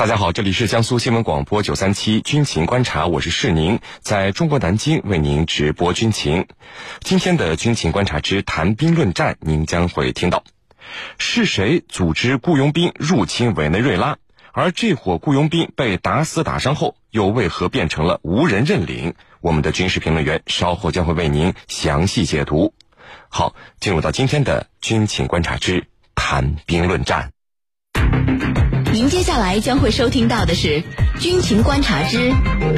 大家好，这里是江苏新闻广播九三七军情观察，我是世宁，在中国南京为您直播军情。今天的军情观察之谈兵论战，您将会听到是谁组织雇佣兵入侵委内瑞拉，而这伙雇佣兵被打死打伤后，又为何变成了无人认领？我们的军事评论员稍后将会为您详细解读。好，进入到今天的军情观察之谈兵论战。您接下来将会收听到的是《军情观察之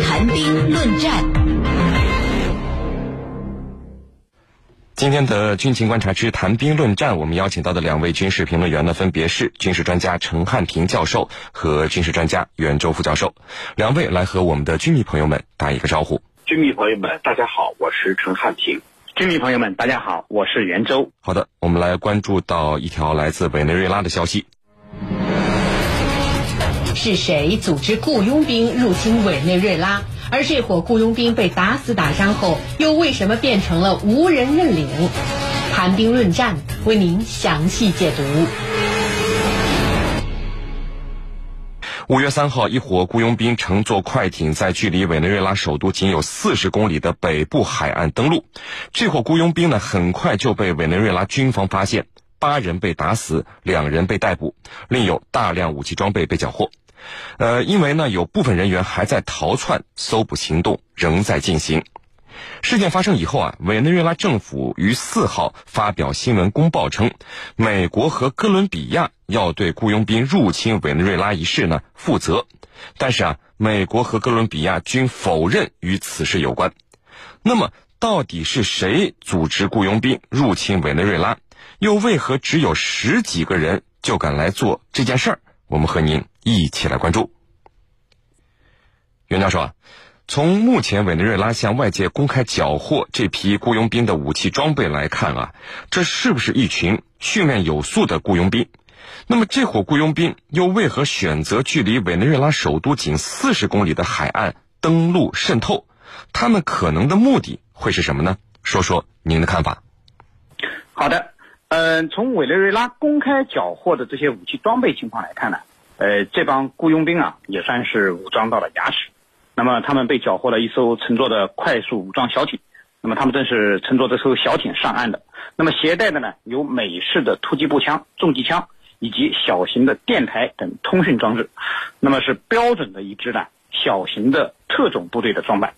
谈兵论战》。今天的《军情观察之谈兵论战》，我们邀请到的两位军事评论员呢，分别是军事专家陈汉平教授和军事专家袁周副教授。两位来和我们的军迷朋友们打一个招呼。军迷朋友们，大家好，我是陈汉平。军迷朋友们，大家好，我是袁周。好的，我们来关注到一条来自委内瑞拉的消息。是谁组织雇佣兵入侵委内瑞拉？而这伙雇佣兵被打死打伤后，又为什么变成了无人认领？谈兵论战，为您详细解读。五月三号，一伙雇佣兵乘坐快艇在距离委内瑞拉首都仅有四十公里的北部海岸登陆。这伙雇佣兵呢，很快就被委内瑞拉军方发现，八人被打死，两人被逮捕，另有大量武器装备被缴获。呃，因为呢，有部分人员还在逃窜，搜捕行动仍在进行。事件发生以后啊，委内瑞拉政府于四号发表新闻公报称，美国和哥伦比亚要对雇佣兵入侵委内瑞拉一事呢负责。但是啊，美国和哥伦比亚均否认与此事有关。那么，到底是谁组织雇佣兵入侵委内瑞拉？又为何只有十几个人就敢来做这件事儿？我们和您。一起来关注，袁教授啊，从目前委内瑞拉向外界公开缴获这批雇佣兵的武器装备来看啊，这是不是一群训练有素的雇佣兵？那么这伙雇佣兵又为何选择距离委内瑞拉首都仅四十公里的海岸登陆渗透？他们可能的目的会是什么呢？说说您的看法。好的，嗯，从委内瑞拉公开缴获的这些武器装备情况来看呢？呃，这帮雇佣兵啊，也算是武装到了牙齿。那么，他们被缴获了一艘乘坐的快速武装小艇。那么，他们正是乘坐这艘小艇上岸的。那么，携带的呢，有美式的突击步枪、重机枪以及小型的电台等通讯装置。那么，是标准的一支呢小型的特种部队的装扮。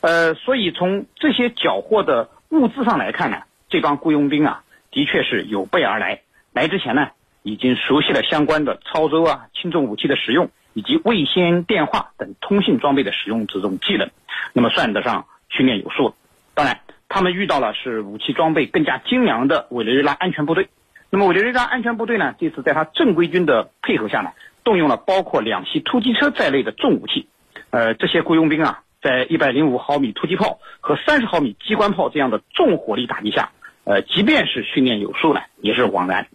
呃，所以从这些缴获的物资上来看呢，这帮雇佣兵啊，的确是有备而来。来之前呢。已经熟悉了相关的操舟啊、轻重武器的使用以及卫星电话等通信装备的使用这种技能，那么算得上训练有素了。当然，他们遇到了是武器装备更加精良的委内瑞拉安全部队。那么委内瑞拉安全部队呢，这次在他正规军的配合下呢，动用了包括两栖突击车在内的重武器。呃，这些雇佣兵啊，在一百零五毫米突击炮和三十毫米机关炮这样的重火力打击下。呃，即便是训练有素呢，也是枉然。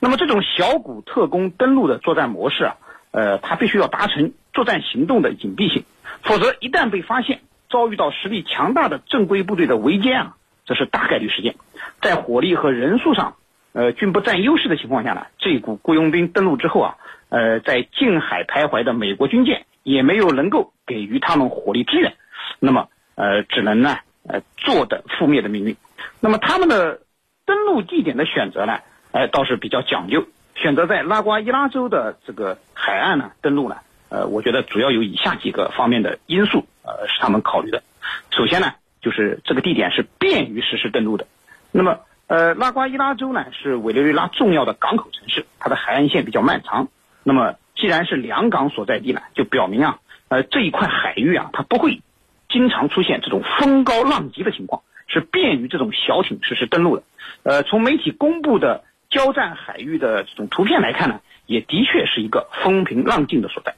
那么这种小股特工登陆的作战模式啊，呃，它必须要达成作战行动的隐蔽性，否则一旦被发现，遭遇到实力强大的正规部队的围歼啊，这是大概率事件。在火力和人数上，呃，均不占优势的情况下呢，这股雇佣兵登陆之后啊，呃，在近海徘徊的美国军舰也没有能够给予他们火力支援，那么呃，只能呢，呃，坐等覆灭的命运。那么他们的登陆地点的选择呢？哎，倒是比较讲究，选择在拉瓜伊拉州的这个海岸呢登陆呢。呃，我觉得主要有以下几个方面的因素，呃，是他们考虑的。首先呢，就是这个地点是便于实施登陆的。那么，呃，拉瓜伊拉州呢是委内瑞拉重要的港口城市，它的海岸线比较漫长。那么，既然是两港所在地呢，就表明啊，呃，这一块海域啊，它不会经常出现这种风高浪急的情况。是便于这种小艇实施登陆的，呃，从媒体公布的交战海域的这种图片来看呢，也的确是一个风平浪静的所在。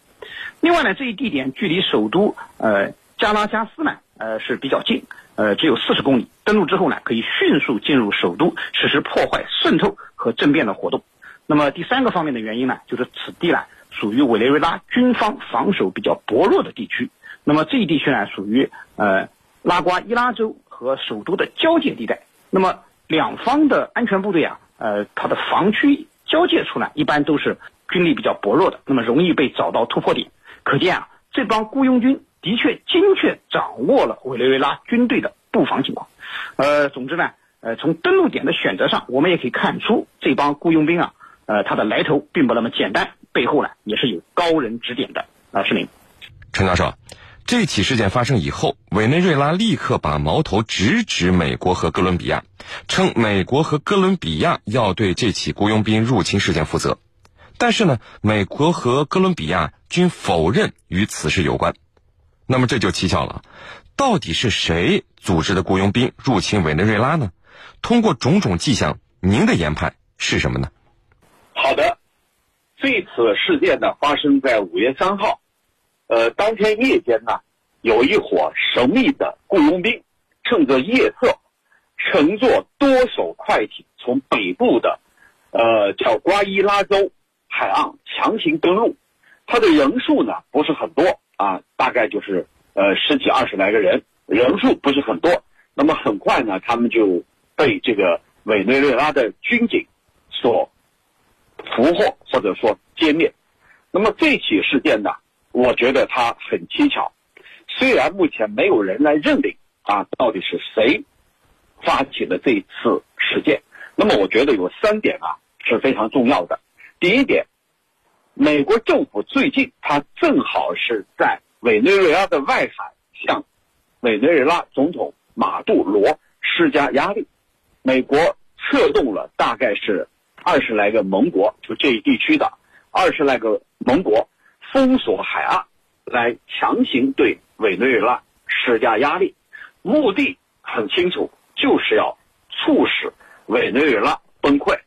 另外呢，这一地点距离首都呃加拉加斯呢，呃是比较近，呃只有四十公里。登陆之后呢，可以迅速进入首都实施破坏、渗透和政变的活动。那么第三个方面的原因呢，就是此地呢属于委内瑞拉军方防守比较薄弱的地区。那么这一地区呢，属于呃拉瓜伊拉州。和首都的交界地带，那么两方的安全部队啊，呃，它的防区交界处呢，一般都是军力比较薄弱的，那么容易被找到突破点。可见啊，这帮雇佣军的确精确掌握了委内瑞拉军队的布防情况。呃，总之呢，呃，从登陆点的选择上，我们也可以看出这帮雇佣兵啊，呃，他的来头并不那么简单，背后呢也是有高人指点的啊，是您。陈教授，这起事件发生以后，委内瑞拉立刻把矛头直指美国和哥伦比亚，称美国和哥伦比亚要对这起雇佣兵入侵事件负责。但是呢，美国和哥伦比亚均否认与此事有关。那么这就蹊跷了，到底是谁组织的雇佣兵入侵委内瑞拉呢？通过种种迹象，您的研判是什么呢？好的，这次事件呢发生在五月三号，呃，当天夜间呢，有一伙神秘的雇佣兵，趁着夜色，乘坐多艘快艇从北部的，呃，叫瓜伊拉州。海岸强行登陆，他的人数呢不是很多啊，大概就是呃十几二十来个人，人数不是很多。那么很快呢，他们就被这个委内瑞拉的军警所俘获或者说歼灭。那么这起事件呢，我觉得他很蹊跷。虽然目前没有人来认定啊到底是谁发起了这次事件，那么我觉得有三点啊是非常重要的。第一点，美国政府最近他正好是在委内瑞拉的外海向委内瑞拉总统马杜罗施加压力。美国策动了大概是二十来个盟国，就这一地区的二十来个盟国封锁海岸，来强行对委内瑞拉施加压力。目的很清楚，就是要促使委内瑞拉崩溃。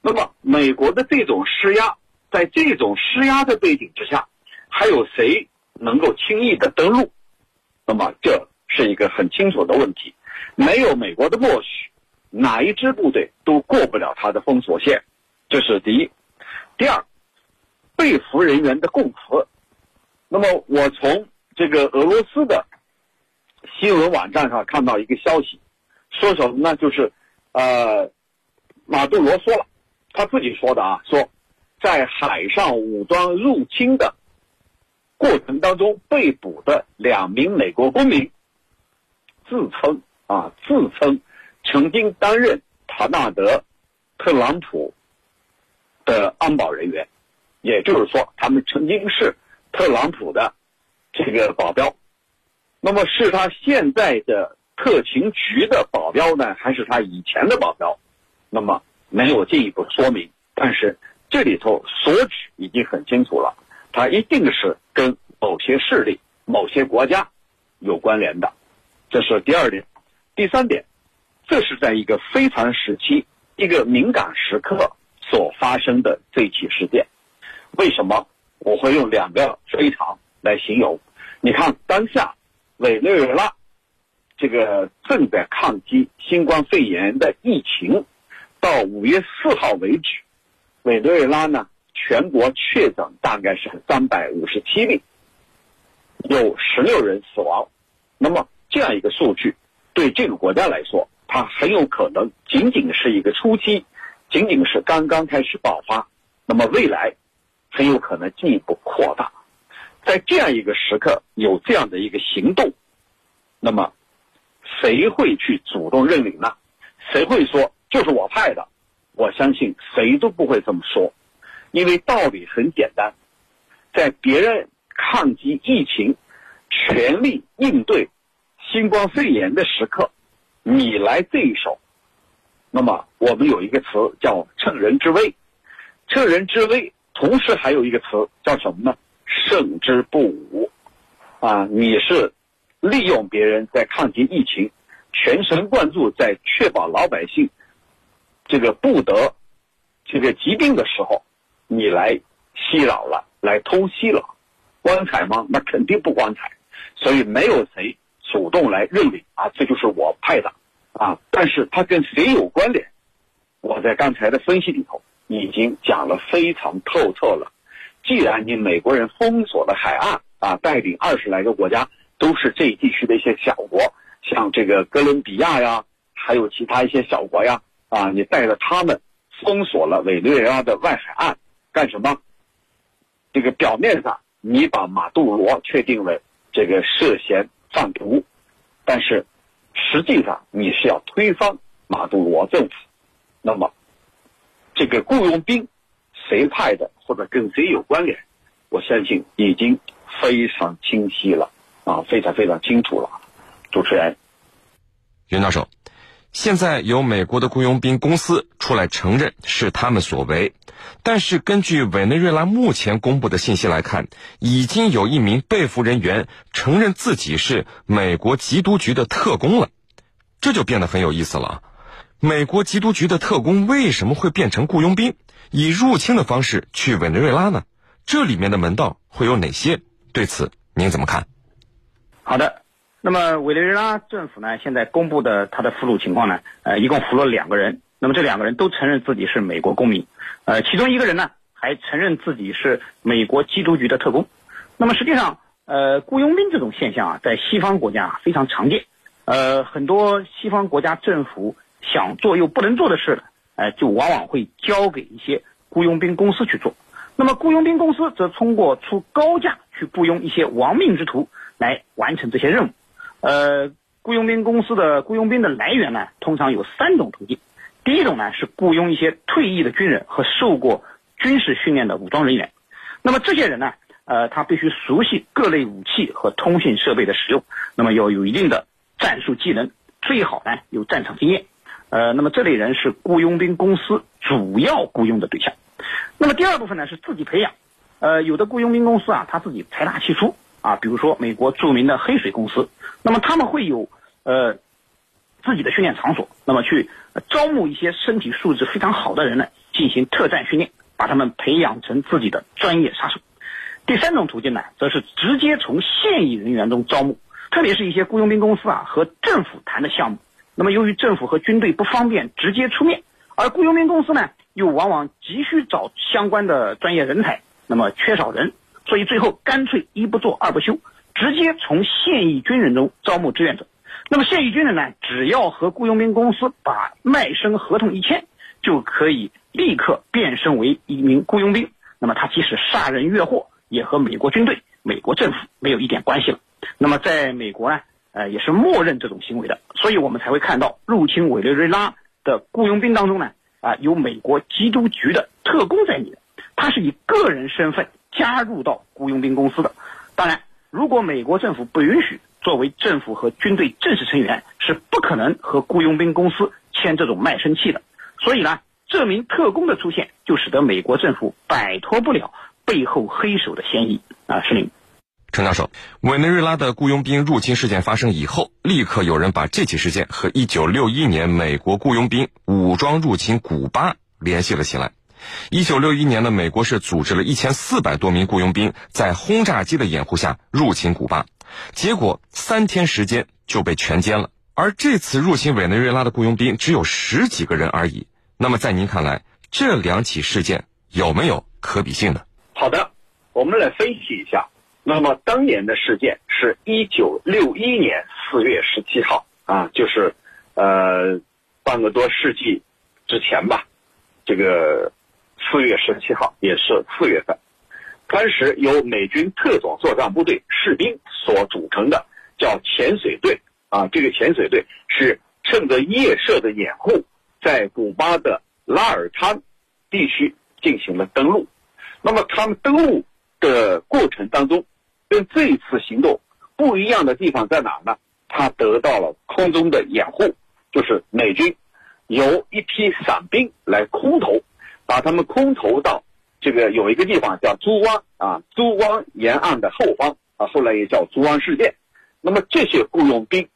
那么，美国的这种施压，在这种施压的背景之下，还有谁能够轻易的登陆？那么，这是一个很清楚的问题。没有美国的默许，哪一支部队都过不了它的封锁线，这是第一。第二，被俘人员的供词。那么，我从这个俄罗斯的新闻网站上看到一个消息，说什么呢？就是，呃，马杜罗说了。他自己说的啊，说在海上武装入侵的过程当中被捕的两名美国公民，自称啊自称曾经担任塔纳德特朗普的安保人员，也就是说他们曾经是特朗普的这个保镖。那么是他现在的特勤局的保镖呢，还是他以前的保镖？那么？没有进一步说明，但是这里头所指已经很清楚了，他一定是跟某些势力、某些国家有关联的，这是第二点。第三点，这是在一个非常时期、一个敏感时刻所发生的这起事件。为什么我会用两个非常来形容？你看，当下委内瑞拉这个正在抗击新冠肺炎的疫情。到五月四号为止，委内瑞拉呢全国确诊大概是三百五十七例，有十六人死亡。那么这样一个数据，对这个国家来说，它很有可能仅仅是一个初期，仅仅是刚刚开始爆发。那么未来很有可能进一步扩大。在这样一个时刻有这样的一个行动，那么谁会去主动认领呢？谁会说？就是我派的，我相信谁都不会这么说，因为道理很简单，在别人抗击疫情、全力应对新冠肺炎的时刻，你来这一手，那么我们有一个词叫趁人之危，趁人之危，同时还有一个词叫什么呢？胜之不武，啊，你是利用别人在抗击疫情，全神贯注在确保老百姓。这个不得这个疾病的时候，你来袭扰了，来偷袭了，光彩吗？那肯定不光彩。所以没有谁主动来认领啊，这就是我派的啊。但是他跟谁有关联？我在刚才的分析里头已经讲了非常透彻了。既然你美国人封锁了海岸啊，带领二十来个国家都是这一地区的一些小国，像这个哥伦比亚呀，还有其他一些小国呀。啊，你带着他们封锁了委内瑞拉的外海岸，干什么？这个表面上你把马杜罗确定为这个涉嫌贩毒，但是实际上你是要推翻马杜罗政府。那么这个雇佣兵谁派的或者跟谁有关联，我相信已经非常清晰了啊，非常非常清楚了。主持人，袁教授。现在由美国的雇佣兵公司出来承认是他们所为，但是根据委内瑞拉目前公布的信息来看，已经有一名被俘人员承认自己是美国缉毒局的特工了，这就变得很有意思了。美国缉毒局的特工为什么会变成雇佣兵，以入侵的方式去委内瑞拉呢？这里面的门道会有哪些？对此您怎么看？好的。那么委内瑞拉政府呢，现在公布的他的俘虏情况呢，呃，一共俘虏了两个人。那么这两个人都承认自己是美国公民，呃，其中一个人呢还承认自己是美国缉毒局的特工。那么实际上，呃，雇佣兵这种现象啊，在西方国家非常常见。呃，很多西方国家政府想做又不能做的事呢，呃，就往往会交给一些雇佣兵公司去做。那么雇佣兵公司则通过出高价去雇佣一些亡命之徒来完成这些任务。呃，雇佣兵公司的雇佣兵的来源呢，通常有三种途径。第一种呢是雇佣一些退役的军人和受过军事训练的武装人员。那么这些人呢，呃，他必须熟悉各类武器和通信设备的使用，那么要有一定的战术技能，最好呢有战场经验。呃，那么这类人是雇佣兵公司主要雇佣的对象。那么第二部分呢是自己培养。呃，有的雇佣兵公司啊，他自己财大气粗。啊，比如说美国著名的黑水公司，那么他们会有呃自己的训练场所，那么去招募一些身体素质非常好的人呢，进行特战训练，把他们培养成自己的专业杀手。第三种途径呢，则是直接从现役人员中招募，特别是一些雇佣兵公司啊和政府谈的项目，那么由于政府和军队不方便直接出面，而雇佣兵公司呢又往往急需找相关的专业人才，那么缺少人。所以最后干脆一不做二不休，直接从现役军人中招募志愿者。那么现役军人呢，只要和雇佣兵公司把卖身合同一签，就可以立刻变身为一名雇佣兵。那么他即使杀人越货，也和美国军队、美国政府没有一点关系了。那么在美国呢，呃，也是默认这种行为的。所以我们才会看到入侵委内瑞拉的雇佣兵当中呢，啊，有美国缉毒局的特工在里面，他是以个人身份。加入到雇佣兵公司的，当然，如果美国政府不允许，作为政府和军队正式成员，是不可能和雇佣兵公司签这种卖身契的。所以呢，这名特工的出现，就使得美国政府摆脱不了背后黑手的嫌疑。啊，是您，陈教授，委内瑞拉的雇佣兵入侵事件发生以后，立刻有人把这起事件和1961年美国雇佣兵武装入侵古巴联系了起来。一九六一年呢，美国是组织了一千四百多名雇佣兵，在轰炸机的掩护下入侵古巴，结果三天时间就被全歼了。而这次入侵委内瑞拉的雇佣兵只有十几个人而已。那么，在您看来，这两起事件有没有可比性呢？好的，我们来分析一下。那么，当年的事件是一九六一年四月十七号啊，就是呃半个多世纪之前吧，这个。四月十七号，也是四月份，当时由美军特种作战部队士兵所组成的叫潜水队啊，这个潜水队是趁着夜色的掩护，在古巴的拉尔滩地区进行了登陆。那么他们登陆的过程当中，跟这一次行动不一样的地方在哪呢？他得到了空中的掩护，就是美军由一批伞兵来空投。把他们空投到这个有一个地方叫珠湾啊，珠湾沿岸的后方啊，后来也叫珠湾事件。那么这些雇佣兵，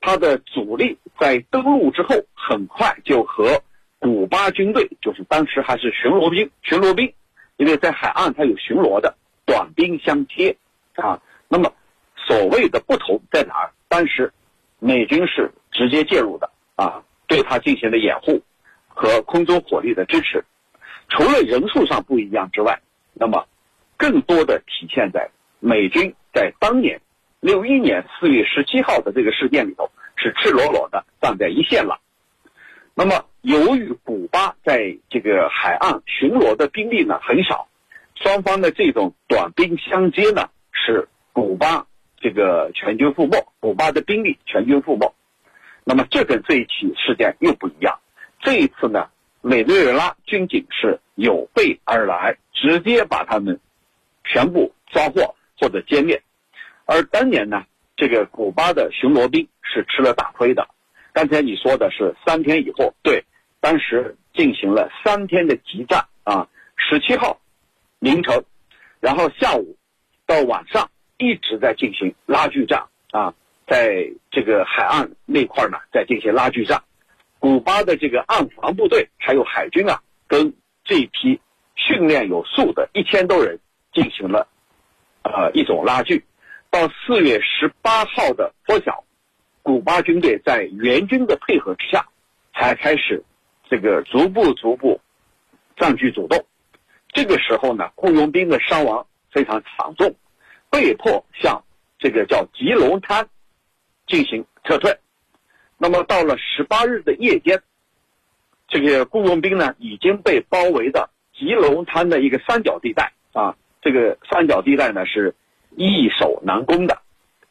他的主力在登陆之后，很快就和古巴军队，就是当时还是巡逻兵，巡逻兵，因为在海岸它有巡逻的短兵相接啊。那么所谓的不同在哪儿？当时美军是直接介入的啊，对他进行了掩护和空中火力的支持。除了人数上不一样之外，那么更多的体现在美军在当年六一年四月十七号的这个事件里头是赤裸裸的站在一线了。那么由于古巴在这个海岸巡逻的兵力呢很少，双方的这种短兵相接呢，是古巴这个全军覆没，古巴的兵力全军覆没。那么这跟这一起事件又不一样，这一次呢，委内瑞拉军警是有备而来，直接把他们全部抓获或者歼灭。而当年呢，这个古巴的巡逻兵是吃了大亏的。刚才你说的是三天以后，对，当时进行了三天的激战啊，十七号凌晨，然后下午晚上一直在进行拉锯战啊，在这个海岸那块呢，在进行拉锯战。古巴的这个岸防部队还有海军啊，跟这一批训练有素的一千多人进行了呃一种拉锯。到四月十八号的拂晓。古巴军队在援军的配合之下，才开始这个逐步逐步占据主动。这个时候呢，雇佣兵的伤亡非常惨重，被迫向这个叫吉隆滩进行撤退。那么到了十八日的夜间，这个雇佣兵呢已经被包围的吉隆滩的一个三角地带啊，这个三角地带呢是易守难攻的。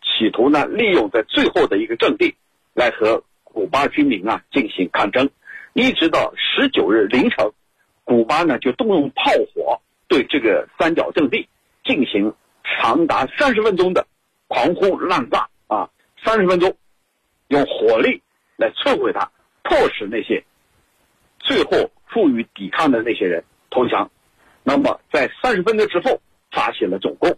企图呢，利用在最后的一个阵地，来和古巴军民啊进行抗争，一直到十九日凌晨，古巴呢就动用炮火对这个三角阵地进行长达三十分钟的狂轰滥炸啊，三十分钟，用火力来摧毁它，迫使那些最后负隅抵抗的那些人投降。那么在三十分钟之后，发起了总攻。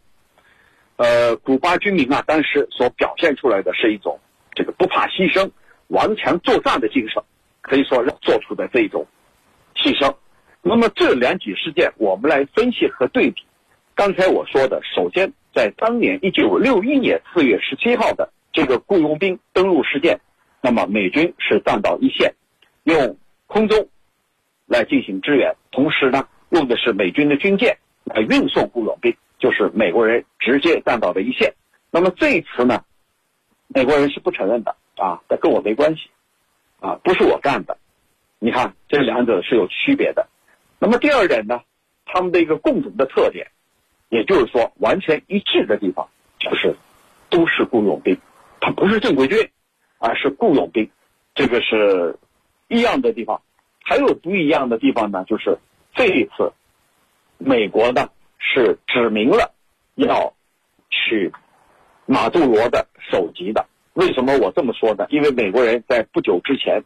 呃，古巴军民啊，当时所表现出来的是一种这个不怕牺牲、顽强作战的精神，可以说做出的这一种牺牲。那么这两起事件，我们来分析和对比。刚才我说的，首先在当年一九六一年四月十七号的这个雇佣兵登陆事件，那么美军是站到一线，用空中来进行支援，同时呢，用的是美军的军舰来运送雇佣兵。就是美国人直接站到了一线，那么这一次呢，美国人是不承认的啊，这跟我没关系，啊，不是我干的，你看这两者是有区别的。那么第二点呢，他们的一个共同的特点，也就是说完全一致的地方，就是都是雇佣兵，他不是正规军，而是雇佣兵，这个是一样的地方。还有不一样的地方呢，就是这一次美国呢。是指明了要取马杜罗的首级的。为什么我这么说呢？因为美国人在不久之前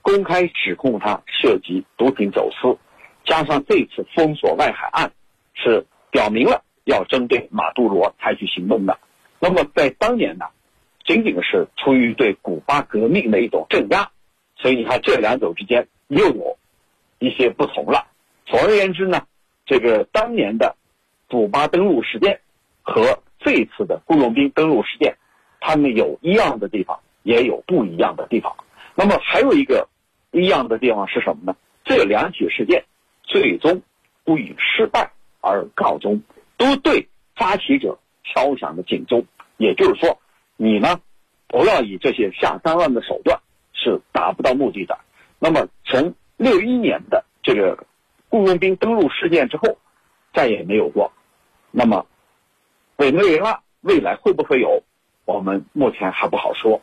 公开指控他涉及毒品走私，加上这次封锁外海岸，是表明了要针对马杜罗采取行动的。那么在当年呢，仅仅是出于对古巴革命的一种镇压，所以你看这两者之间又有一些不同了。总而言之呢，这个当年的。古巴登陆事件和这次的雇佣兵登陆事件，他们有一样的地方，也有不一样的地方。那么还有一个一样的地方是什么呢？这两起事件最终不以失败而告终，都对发起者敲响了警钟。也就是说，你呢不要以这些下三滥的手段，是达不到目的的。那么从六一年的这个雇佣兵登陆事件之后，再也没有过。那么，委内瑞拉未来会不会有？我们目前还不好说。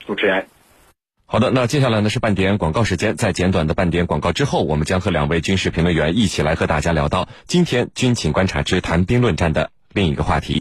主持人，好的，那接下来呢是半点广告时间，在简短的半点广告之后，我们将和两位军事评论员一起来和大家聊到今天军情观察之谈兵论战的另一个话题。